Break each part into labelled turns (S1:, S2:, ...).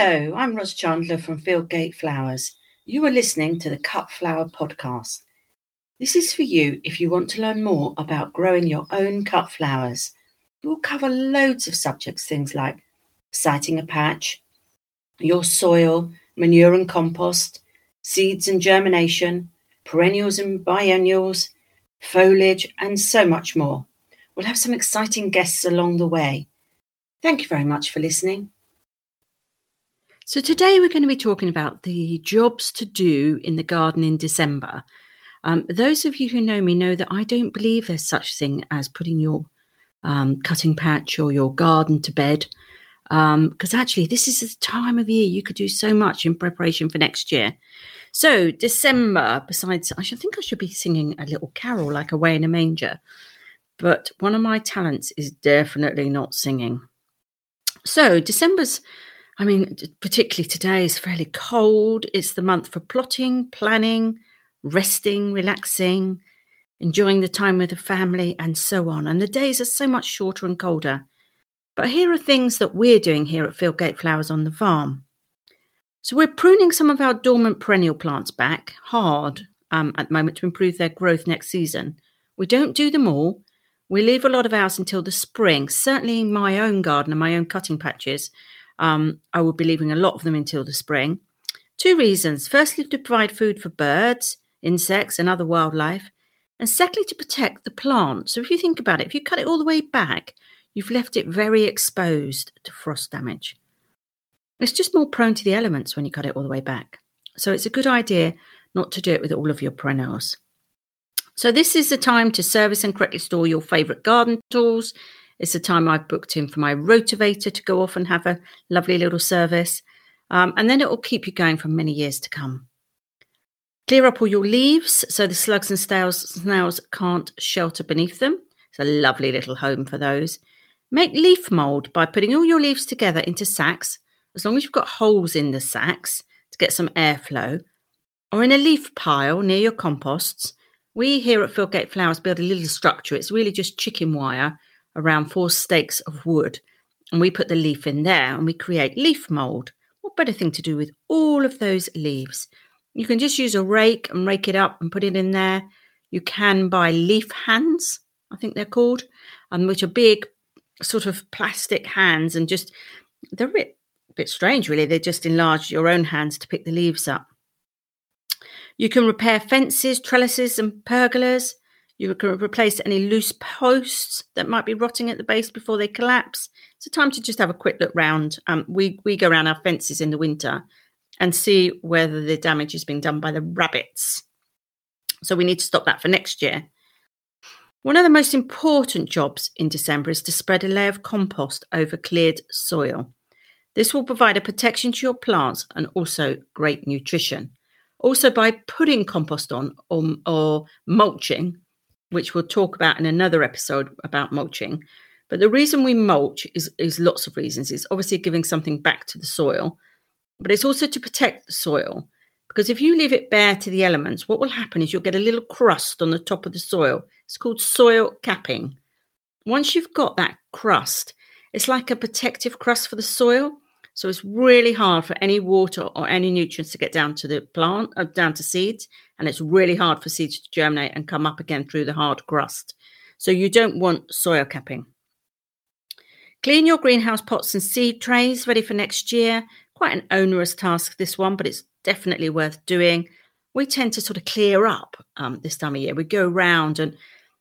S1: Hello, I'm Ros Chandler from Fieldgate Flowers. You are listening to the Cut Flower Podcast. This is for you if you want to learn more about growing your own cut flowers. We'll cover loads of subjects, things like siting a patch, your soil, manure and compost, seeds and germination, perennials and biennials, foliage, and so much more. We'll have some exciting guests along the way. Thank you very much for listening.
S2: So, today we're going to be talking about the jobs to do in the garden in December. Um, those of you who know me know that I don't believe there's such a thing as putting your um, cutting patch or your garden to bed. Because um, actually, this is the time of year you could do so much in preparation for next year. So, December, besides, I should think I should be singing a little carol like Away in a Manger. But one of my talents is definitely not singing. So, December's, I mean, particularly today is fairly cold. It's the month for plotting, planning, resting, relaxing, enjoying the time with the family, and so on. And the days are so much shorter and colder. But here are things that we're doing here at Fieldgate Flowers on the farm. So we're pruning some of our dormant perennial plants back hard um, at the moment to improve their growth next season. We don't do them all. We leave a lot of ours until the spring. Certainly, in my own garden and my own cutting patches, um, I will be leaving a lot of them until the spring. Two reasons. Firstly, to provide food for birds insects, and other wildlife. And secondly, to protect the plant. So if you think about it, if you cut it all the way back, you've left it very exposed to frost damage. It's just more prone to the elements when you cut it all the way back. So it's a good idea not to do it with all of your perennials. So this is the time to service and correctly store your favourite garden tools. It's the time I've booked in for my rotavator to go off and have a lovely little service. Um, and then it will keep you going for many years to come. Clear up all your leaves so the slugs and snails, snails can't shelter beneath them. It's a lovely little home for those. Make leaf mould by putting all your leaves together into sacks, as long as you've got holes in the sacks to get some airflow, or in a leaf pile near your composts. We here at Fieldgate Flowers build a little structure. It's really just chicken wire around four stakes of wood, and we put the leaf in there and we create leaf mould. What better thing to do with all of those leaves? You can just use a rake and rake it up and put it in there. You can buy leaf hands, I think they're called, um, which are big sort of plastic hands and just they're a bit, a bit strange, really. They just enlarge your own hands to pick the leaves up. You can repair fences, trellises, and pergolas. You can replace any loose posts that might be rotting at the base before they collapse. It's a time to just have a quick look round. Um, we we go around our fences in the winter and see whether the damage is being done by the rabbits. So we need to stop that for next year. One of the most important jobs in December is to spread a layer of compost over cleared soil. This will provide a protection to your plants and also great nutrition. Also, by putting compost on or, or mulching, which we'll talk about in another episode about mulching. But the reason we mulch is, is lots of reasons. It's obviously giving something back to the soil, but it's also to protect the soil. Because if you leave it bare to the elements, what will happen is you'll get a little crust on the top of the soil. It's called soil capping. Once you've got that crust, it's like a protective crust for the soil. So it's really hard for any water or any nutrients to get down to the plant, uh, down to seeds. And it's really hard for seeds to germinate and come up again through the hard crust. So you don't want soil capping. Clean your greenhouse pots and seed trays ready for next year quite an onerous task, this one, but it's definitely worth doing. We tend to sort of clear up um, this time of year. We go around and,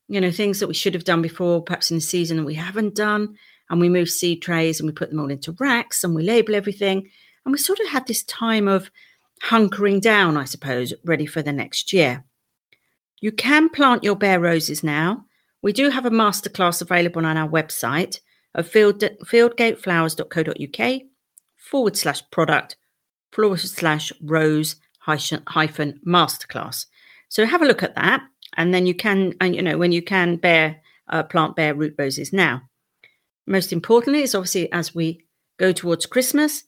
S2: you know, things that we should have done before, perhaps in the season, that we haven't done. And we move seed trays and we put them all into racks and we label everything. And we sort of have this time of hunkering down, I suppose, ready for the next year. You can plant your bare roses now. We do have a masterclass available on our website of field, fieldgateflowers.co.uk forward slash product forward slash rose hyphen masterclass. So have a look at that, and then you can, and you know, when you can bear uh, plant bare root roses now. Most importantly, is obviously as we go towards Christmas.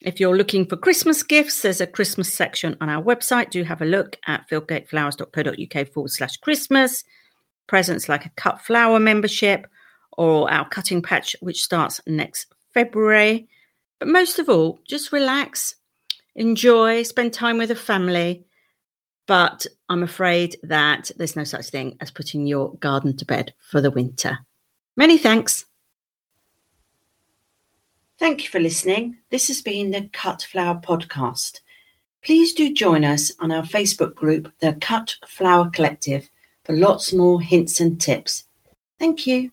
S2: If you're looking for Christmas gifts, there's a Christmas section on our website. Do have a look at fieldgateflowers.co.uk forward slash Christmas. Presents like a cut flower membership or our cutting patch, which starts next February. But most of all, just relax, enjoy, spend time with a family. But I'm afraid that there's no such thing as putting your garden to bed for the winter. Many thanks.
S1: Thank you for listening. This has been the Cut Flower Podcast. Please do join us on our Facebook group, The Cut Flower Collective, for lots more hints and tips. Thank you.